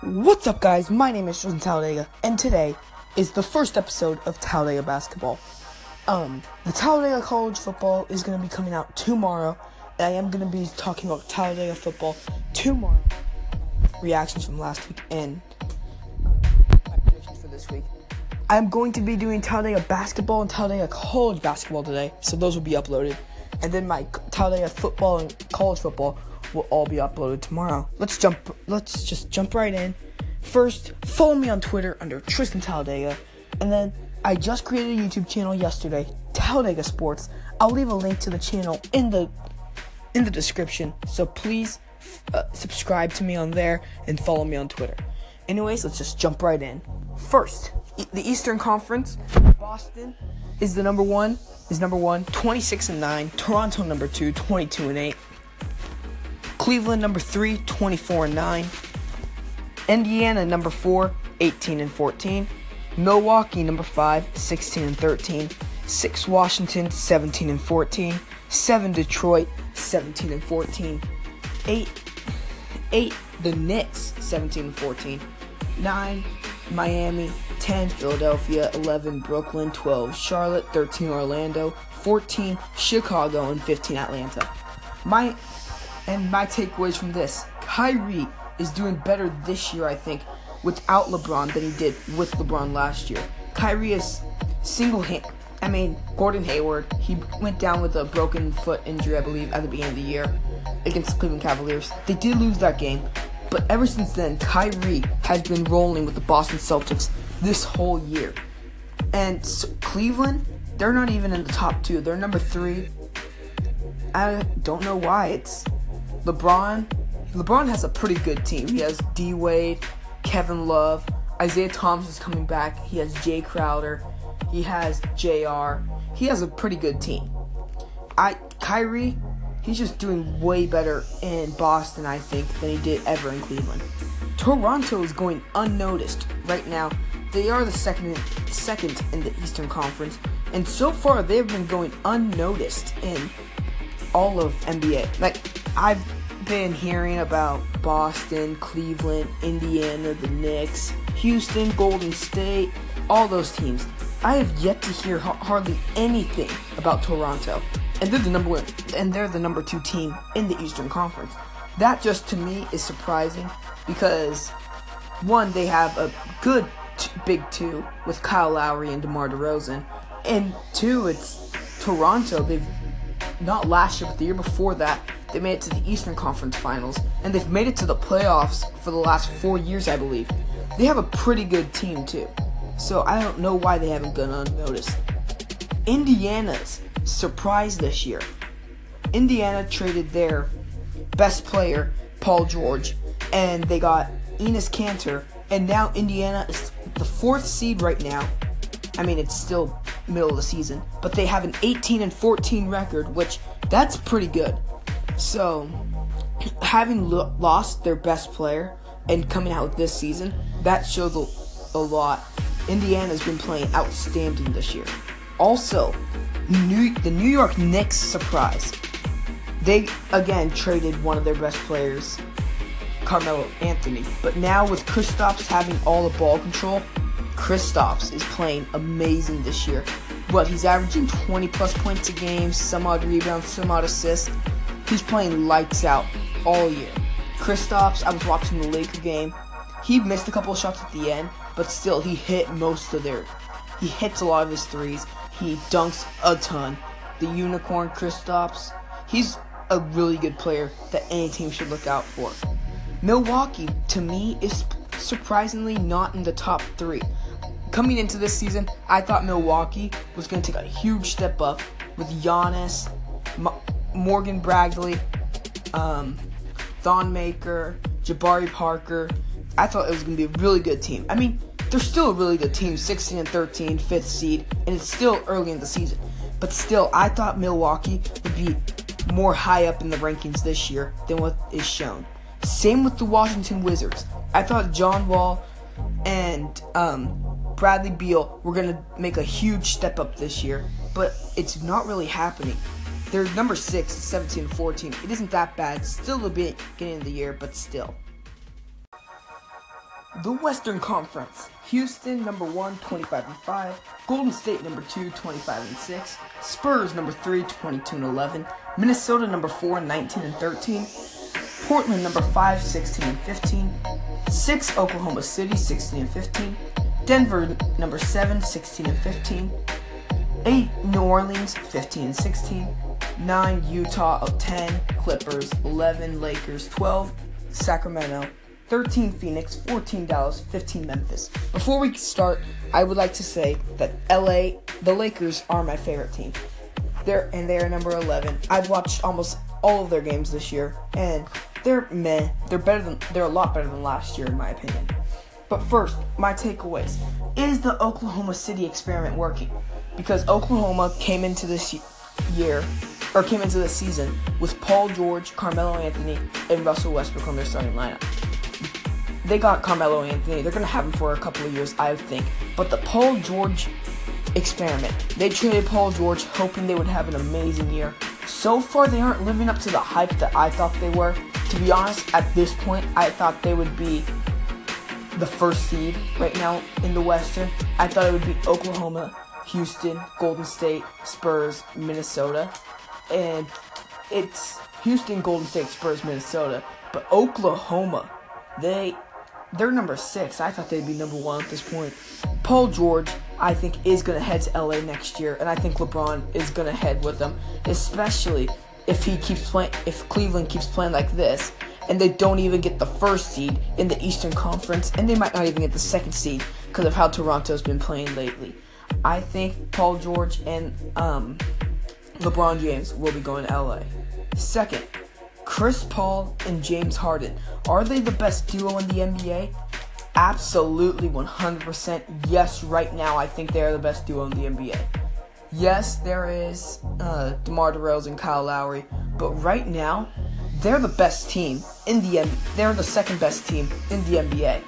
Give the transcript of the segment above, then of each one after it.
What's up, guys? My name is Tristan Talladega, and today is the first episode of Talladega Basketball. Um, the Talladega College football is going to be coming out tomorrow, and I am going to be talking about Talladega football tomorrow. Reactions from last week and um, my predictions for this week. I'm going to be doing Talladega basketball and Talladega college basketball today, so those will be uploaded. And then my Talladega football and college football will all be uploaded tomorrow. Let's jump. Let's just jump right in. First, follow me on Twitter under Tristan Talladega, and then I just created a YouTube channel yesterday, Talladega Sports. I'll leave a link to the channel in the in the description. So please uh, subscribe to me on there and follow me on Twitter. Anyways, let's just jump right in. First, e- the Eastern Conference, Boston is the number one. Is number one, 26 and 9. Toronto number two, 22 and 8. Cleveland number 3, 24 and 9. Indiana number 4, 18 and 14. Milwaukee number 5, 16 and 13. 6 Washington, 17 and 14. 7 Detroit, 17 and 14. 8 8 the Knicks, 17 and 14. 9 Miami, 10 Philadelphia, 11 Brooklyn, 12 Charlotte, 13 Orlando, 14 Chicago and 15 Atlanta. My and my takeaways from this Kyrie is doing better this year, I think, without LeBron than he did with LeBron last year. Kyrie is single hand. I mean, Gordon Hayward, he went down with a broken foot injury, I believe, at the beginning of the year against the Cleveland Cavaliers. They did lose that game, but ever since then, Kyrie has been rolling with the Boston Celtics this whole year. And so Cleveland, they're not even in the top two. They're number three. I don't know why. It's LeBron. LeBron has a pretty good team. He has D Wade, Kevin Love, Isaiah Thomas is coming back. He has Jae Crowder. He has JR. He has a pretty good team. I Kyrie, he's just doing way better in Boston, I think, than he did ever in Cleveland. Toronto is going unnoticed right now. They are the second second in the Eastern Conference, and so far they've been going unnoticed in all of NBA. Like I've been hearing about Boston, Cleveland, Indiana, the Knicks, Houston, Golden State, all those teams. I have yet to hear ha- hardly anything about Toronto, and they're the number one, and they're the number two team in the Eastern Conference. That just to me is surprising because one, they have a good t- big two with Kyle Lowry and DeMar DeRozan, and two, it's Toronto. They've not last year, but the year before that, they made it to the Eastern Conference Finals, and they've made it to the playoffs for the last four years, I believe. They have a pretty good team too, so I don't know why they haven't gone unnoticed. Indiana's surprise this year. Indiana traded their best player, Paul George, and they got Enes Kanter, and now Indiana is the fourth seed right now. I mean, it's still middle of the season, but they have an 18 and 14 record, which that's pretty good. So, having lo- lost their best player and coming out this season, that shows a, a lot. Indiana's been playing outstanding this year. Also, New, the New York Knicks surprise. They again traded one of their best players, Carmelo Anthony. But now with Kristaps having all the ball control, Kristaps is playing amazing this year. But he's averaging 20 plus points a game, some odd rebounds, some odd assists. He's playing lights out all year. Kristaps, I was watching the Laker game. He missed a couple shots at the end, but still he hit most of their. He hits a lot of his threes. He dunks a ton. The unicorn Kristaps, he's a really good player that any team should look out for. Milwaukee, to me, is surprisingly not in the top three. Coming into this season, I thought Milwaukee was going to take a huge step up with Giannis, Morgan Bradley, um, Thon Maker, Jabari Parker. I thought it was going to be a really good team. I mean, they're still a really good team, 16 and 13, fifth seed, and it's still early in the season. But still, I thought Milwaukee would be more high up in the rankings this year than what is shown. Same with the Washington Wizards. I thought John Wall and um, Bradley Beal were going to make a huge step up this year, but it's not really happening. They're number six, 17 14. It isn't that bad. Still a bit beginning of the year, but still. the Western Conference. Houston number 1, 25 and 5. Golden State number 2, 25 and 6. Spurs number 3, 22 and 11. Minnesota number 4, 19 and 13. Portland number 5, 16 and 15. 6 Oklahoma City, 16 and 15. Denver number 7, 16 and 15. 8 New Orleans, 15 and 16. 9 Utah, 10 Clippers, 11 Lakers, 12 Sacramento, 13 Phoenix, 14 Dallas, 15 Memphis. Before we start, I would like to say that LA, the Lakers are my favorite team. They're and they are number 11. I've watched almost all of their games this year and they're meh. They're better than they're a lot better than last year in my opinion. But first, my takeaways. Is the Oklahoma City experiment working? Because Oklahoma came into this year or came into the season with Paul George, Carmelo Anthony, and Russell Westbrook on their starting lineup they got Carmelo Anthony. They're gonna have him for a couple of years, I think. But the Paul George experiment, they traded Paul George hoping they would have an amazing year. So far, they aren't living up to the hype that I thought they were. To be honest, at this point, I thought they would be the first seed right now in the Western. I thought it would be Oklahoma, Houston, Golden State, Spurs, Minnesota, and it's Houston, Golden State, Spurs, Minnesota. But Oklahoma, they they're number six. I thought they'd be number one at this point. Paul George, I think, is to head to LA next year, and I think LeBron is to head with them, especially if he keeps playing, if Cleveland keeps playing like this, and they don't even get the first seed in the Eastern Conference, and they might not even get the second seed because of how Toronto's been playing lately. I think Paul George and um, LeBron James will be going to LA. Second, Chris Paul and James Harden. Are they the best duo in the NBA? Absolutely 100% yes, right now I think they are the best duo in the NBA. Yes, there is uh, DeMar DeRozan and Kyle Lowry, but right now, they're the best team in the NBA. They're the second best team in the NBA.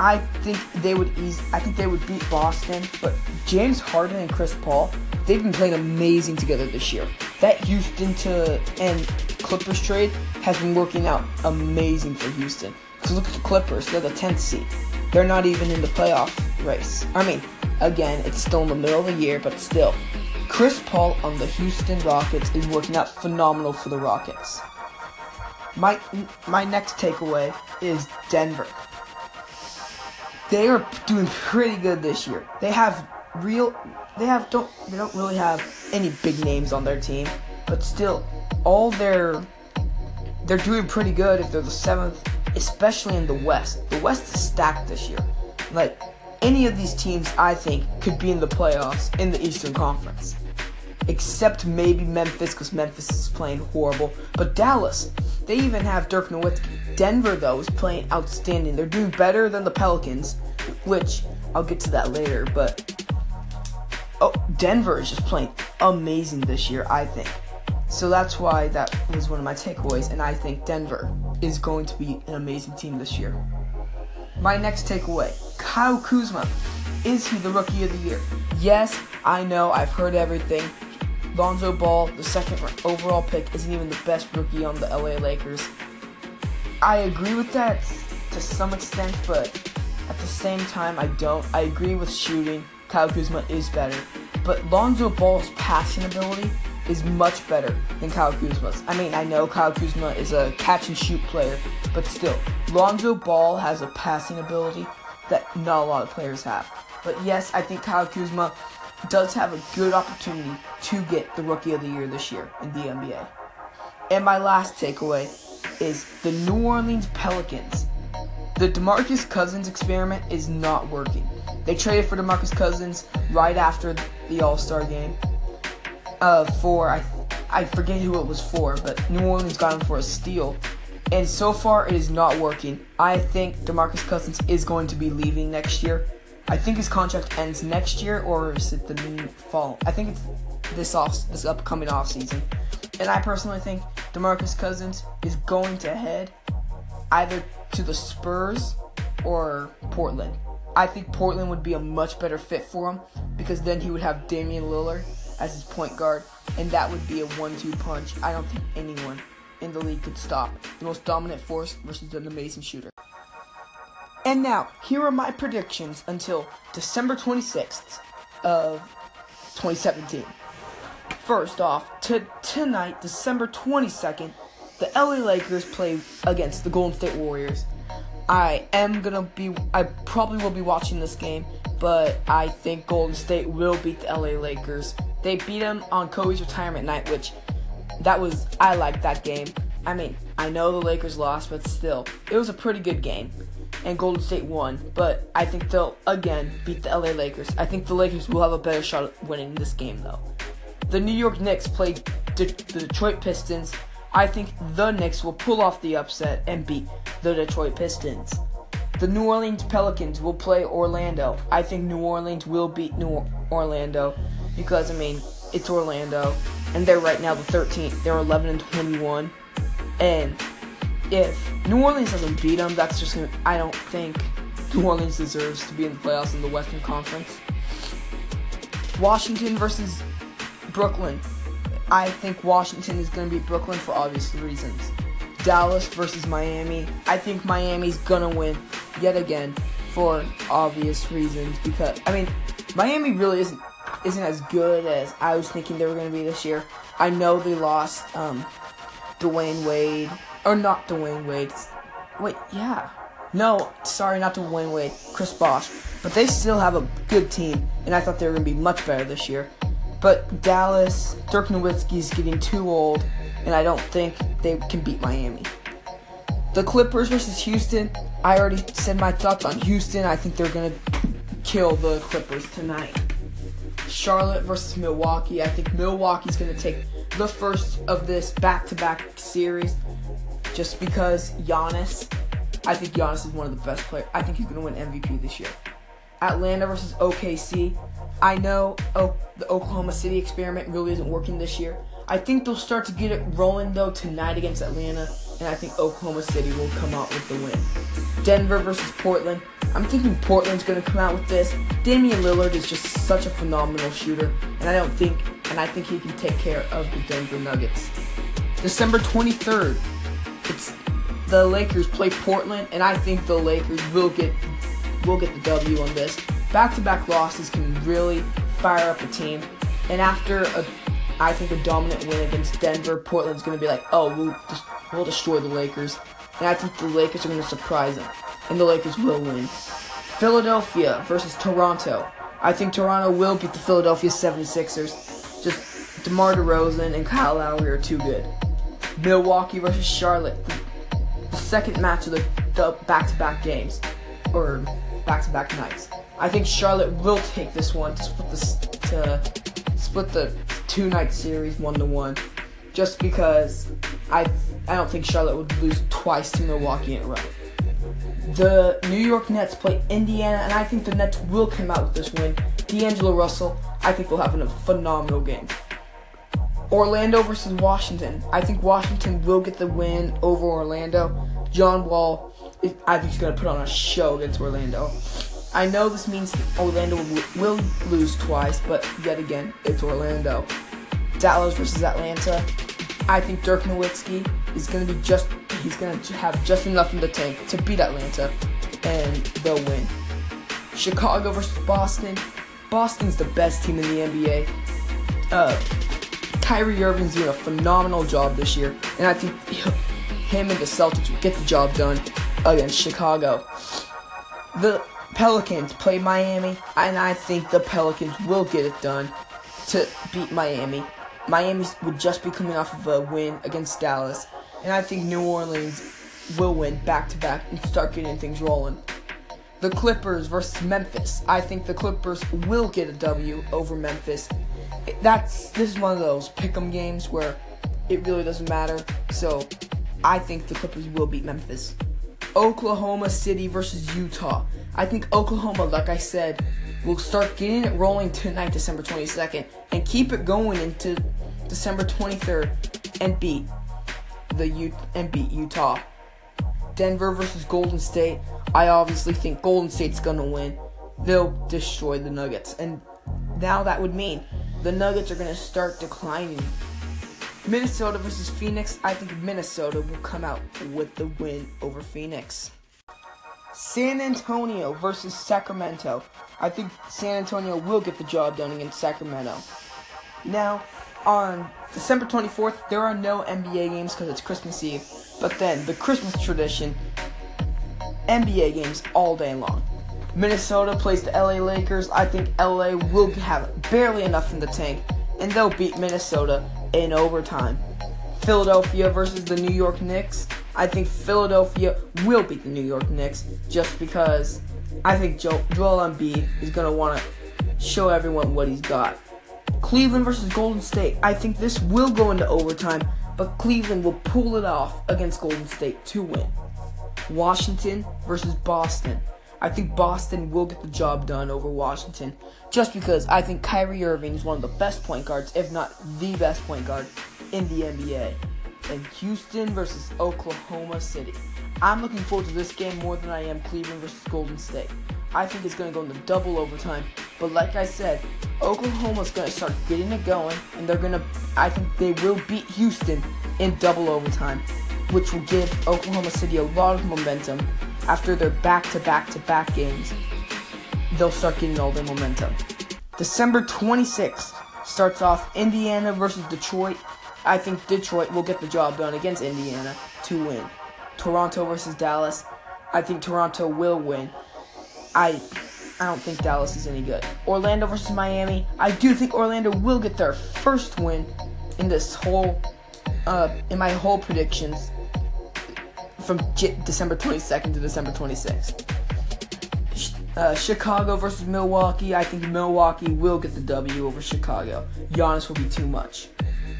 I think they would ease. I think they would beat Boston, but James Harden and Chris Paul, they've been playing amazing together this year. That Houston to and Clippers trade has been working out amazing for Houston. Because look at the Clippers, they're the 10th seed. They're not even in the playoff race. I mean, again, it's still in the middle of the year, but still. Chris Paul on the Houston Rockets is working out phenomenal for the Rockets. My my next takeaway is Denver. They are doing pretty good this year. They have real they have don't they don't really have any big names on their team, but still all their they're doing pretty good if they're the seventh, especially in the West. The West is stacked this year. Like any of these teams, I think could be in the playoffs in the Eastern Conference, except maybe Memphis because Memphis is playing horrible. But Dallas, they even have Dirk Nowitzki. Denver though is playing outstanding. They're doing better than the Pelicans, which I'll get to that later. But oh, Denver is just playing amazing this year. I think. So that's why that was one of my takeaways, and I think Denver is going to be an amazing team this year. My next takeaway Kyle Kuzma. Is he the rookie of the year? Yes, I know, I've heard everything. Lonzo Ball, the second overall pick, isn't even the best rookie on the LA Lakers. I agree with that to some extent, but at the same time, I don't. I agree with shooting. Kyle Kuzma is better. But Lonzo Ball's passing ability is much better than Kyle Kuzma's. I mean, I know Kyle Kuzma is a catch and shoot player, but still, Lonzo Ball has a passing ability that not a lot of players have. But yes, I think Kyle Kuzma does have a good opportunity to get the Rookie of the Year this year in the NBA. And my last takeaway is the New Orleans Pelicans. The DeMarcus Cousins experiment is not working. They traded for DeMarcus Cousins right after the All Star game uh, for I I forget who it was for, but New Orleans got him for a steal. And so far, it is not working. I think DeMarcus Cousins is going to be leaving next year. I think his contract ends next year, or is it the fall? I think it's this off this upcoming off season. And I personally think DeMarcus Cousins is going to head either to the Spurs or Portland. I think Portland would be a much better fit for him because then he would have Damian Lillard as his point guard, and that would be a one-two punch. I don't think anyone in the league could stop the most dominant force versus an amazing shooter. And now, here are my predictions until December 26th of 2017. First off, to tonight, December 22nd, the LA Lakers play against the Golden State Warriors. I am gonna be, I probably will be watching this game, but I think Golden State will beat the LA Lakers. They beat them on Kobe's retirement night, which that was, I liked that game. I mean, I know the Lakers lost, but still, it was a pretty good game. And Golden State won, but I think they'll again beat the LA Lakers. I think the Lakers will have a better shot at winning this game, though. The New York Knicks play De- the Detroit Pistons. I think the Knicks will pull off the upset and beat the Detroit Pistons. The New Orleans Pelicans will play Orlando. I think New Orleans will beat New Orlando because I mean it's Orlando and they're right now the 13th. They're 11 and 21. And if New Orleans doesn't beat them, that's just gonna. I don't think New Orleans deserves to be in the playoffs in the Western Conference. Washington versus Brooklyn. I think Washington is going to beat Brooklyn for obvious reasons. Dallas versus Miami. I think Miami's going to win yet again for obvious reasons because I mean, Miami really isn't isn't as good as I was thinking they were going to be this year. I know they lost um, Dwyane Wade or not Dwyane Wade. Wait, yeah. No, sorry, not Dwyane Wade, Chris Bosh. But they still have a good team, and I thought they were going to be much better this year. But Dallas, Dirk Nowitzki is getting too old, and I don't think they can beat Miami. The Clippers versus Houston. I already said my thoughts on Houston. I think they're going to kill the Clippers tonight. Charlotte versus Milwaukee. I think Milwaukee's going to take the first of this back to back series just because Giannis. I think Giannis is one of the best players. I think he's going to win MVP this year. Atlanta versus OKC. I know oh, the Oklahoma City experiment really isn't working this year. I think they'll start to get it rolling though tonight against Atlanta, and I think Oklahoma City will come out with the win. Denver versus Portland. I'm thinking Portland's going to come out with this. Damian Lillard is just such a phenomenal shooter, and I don't think, and I think he can take care of the Denver Nuggets. December 23rd, it's the Lakers play Portland, and I think the Lakers will get will get the W on this. Back-to-back losses can really fire up a team, and after a, I think a dominant win against Denver, Portland's going to be like, oh, we'll, just, we'll destroy the Lakers, and I think the Lakers are going to surprise them, and the Lakers will win. Philadelphia versus Toronto. I think Toronto will beat the Philadelphia 76ers. Just DeMar DeRozan and Kyle Lowry are too good. Milwaukee versus Charlotte. The second match of the, the back-to-back games. Or back-to-back nights. I think Charlotte will take this one to split to split the two night series one to one, just because I I don't think Charlotte would lose twice to Milwaukee in a row. The New York Nets play Indiana, and I think the Nets will come out with this win. D'Angelo Russell, I think will have a phenomenal game. Orlando versus Washington. I think Washington will get the win over Orlando. John Wall, I think he's going to put on a show against Orlando. I know this means Orlando will, lose twice, but yet again, it's Orlando. Dallas versus Atlanta. I think Dirk Nowitzki is going to be just, he's going to have just enough in the tank to beat Atlanta, and they'll win. Chicago versus Boston. Boston's the best team in the NBA. Uh, Kyrie Irving's doing a phenomenal job this year, and I think him and the Celtics will get the job done against Chicago. The Pelicans play Miami, and I think the Pelicans will get it done to beat Miami. Miami would just be coming off of a win against Dallas, and I think New Orleans will win back to back and start getting things rolling. The Clippers versus Memphis. I think the Clippers will get a W over Memphis. That's this is one of those pick'em games where it really doesn't matter. So I think the Clippers will beat Memphis. Oklahoma City versus Utah. I think Oklahoma, like I said, will start getting it rolling tonight, December 22nd, and keep it going into December 23rd and beat the U- and beat Utah. Denver versus Golden State. I obviously think Golden State's gonna win. They'll destroy the Nuggets, and now that would mean the Nuggets are gonna start declining. Minnesota versus Phoenix. I think Minnesota will come out with the win over Phoenix. San Antonio versus Sacramento. I think San Antonio will get the job done against Sacramento. Now, on December 24th, there are no NBA games because it's Christmas Eve. But then, the Christmas tradition NBA games all day long. Minnesota plays the LA Lakers. I think LA will have barely enough in the tank, and they'll beat Minnesota in overtime. Philadelphia versus the New York Knicks. I think Philadelphia will beat the New York Knicks just because I think Joel Embiid is going to want to show everyone what he's got. Cleveland versus Golden State. I think this will go into overtime, but Cleveland will pull it off against Golden State to win. Washington versus Boston. I think Boston will get the job done over Washington just because I think Kyrie Irving is one of the best point guards, if not the best point guard in the NBA. And Houston versus Oklahoma City. I'm looking forward to this game more than I am Cleveland versus Golden State. I think it's going to go into double overtime. But like I said, Oklahoma's going to start getting it going, and they're going to, I think they will beat Houston in double overtime, which will give Oklahoma City a lot of momentum after their back to back to back games. They'll start getting all their momentum. December 26th starts off Indiana versus Detroit. I think Detroit will get the job done against Indiana to win. Toronto versus Dallas. I think Toronto will win. I I don't think Dallas is any good. Orlando versus Miami. I do think Orlando will get their first win in this whole uh in my whole predictions from J- December 22nd to December 26th. Uh, Chicago versus Milwaukee. I think Milwaukee will get the W over Chicago. Giannis will be too much.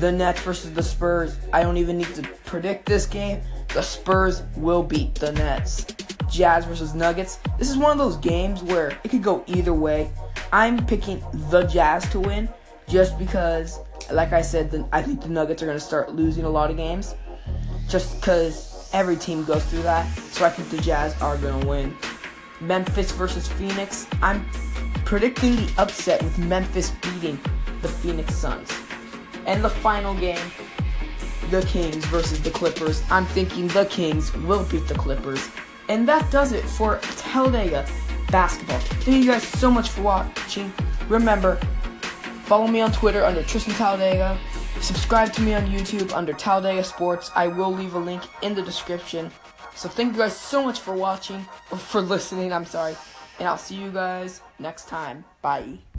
The Nets versus the Spurs. I don't even need to predict this game. The Spurs will beat the Nets. Jazz versus Nuggets. This is one of those games where it could go either way. I'm picking the Jazz to win just because, like I said, the, I think the Nuggets are going to start losing a lot of games. Just because every team goes through that. So I think the Jazz are going to win. Memphis versus Phoenix. I'm predicting the upset with Memphis beating the Phoenix Suns. And the final game, the Kings versus the Clippers. I'm thinking the Kings will beat the Clippers. And that does it for Talladega basketball. Thank you guys so much for watching. Remember, follow me on Twitter under Tristan Talladega. Subscribe to me on YouTube under Talladega Sports. I will leave a link in the description. So thank you guys so much for watching, or for listening, I'm sorry. And I'll see you guys next time. Bye.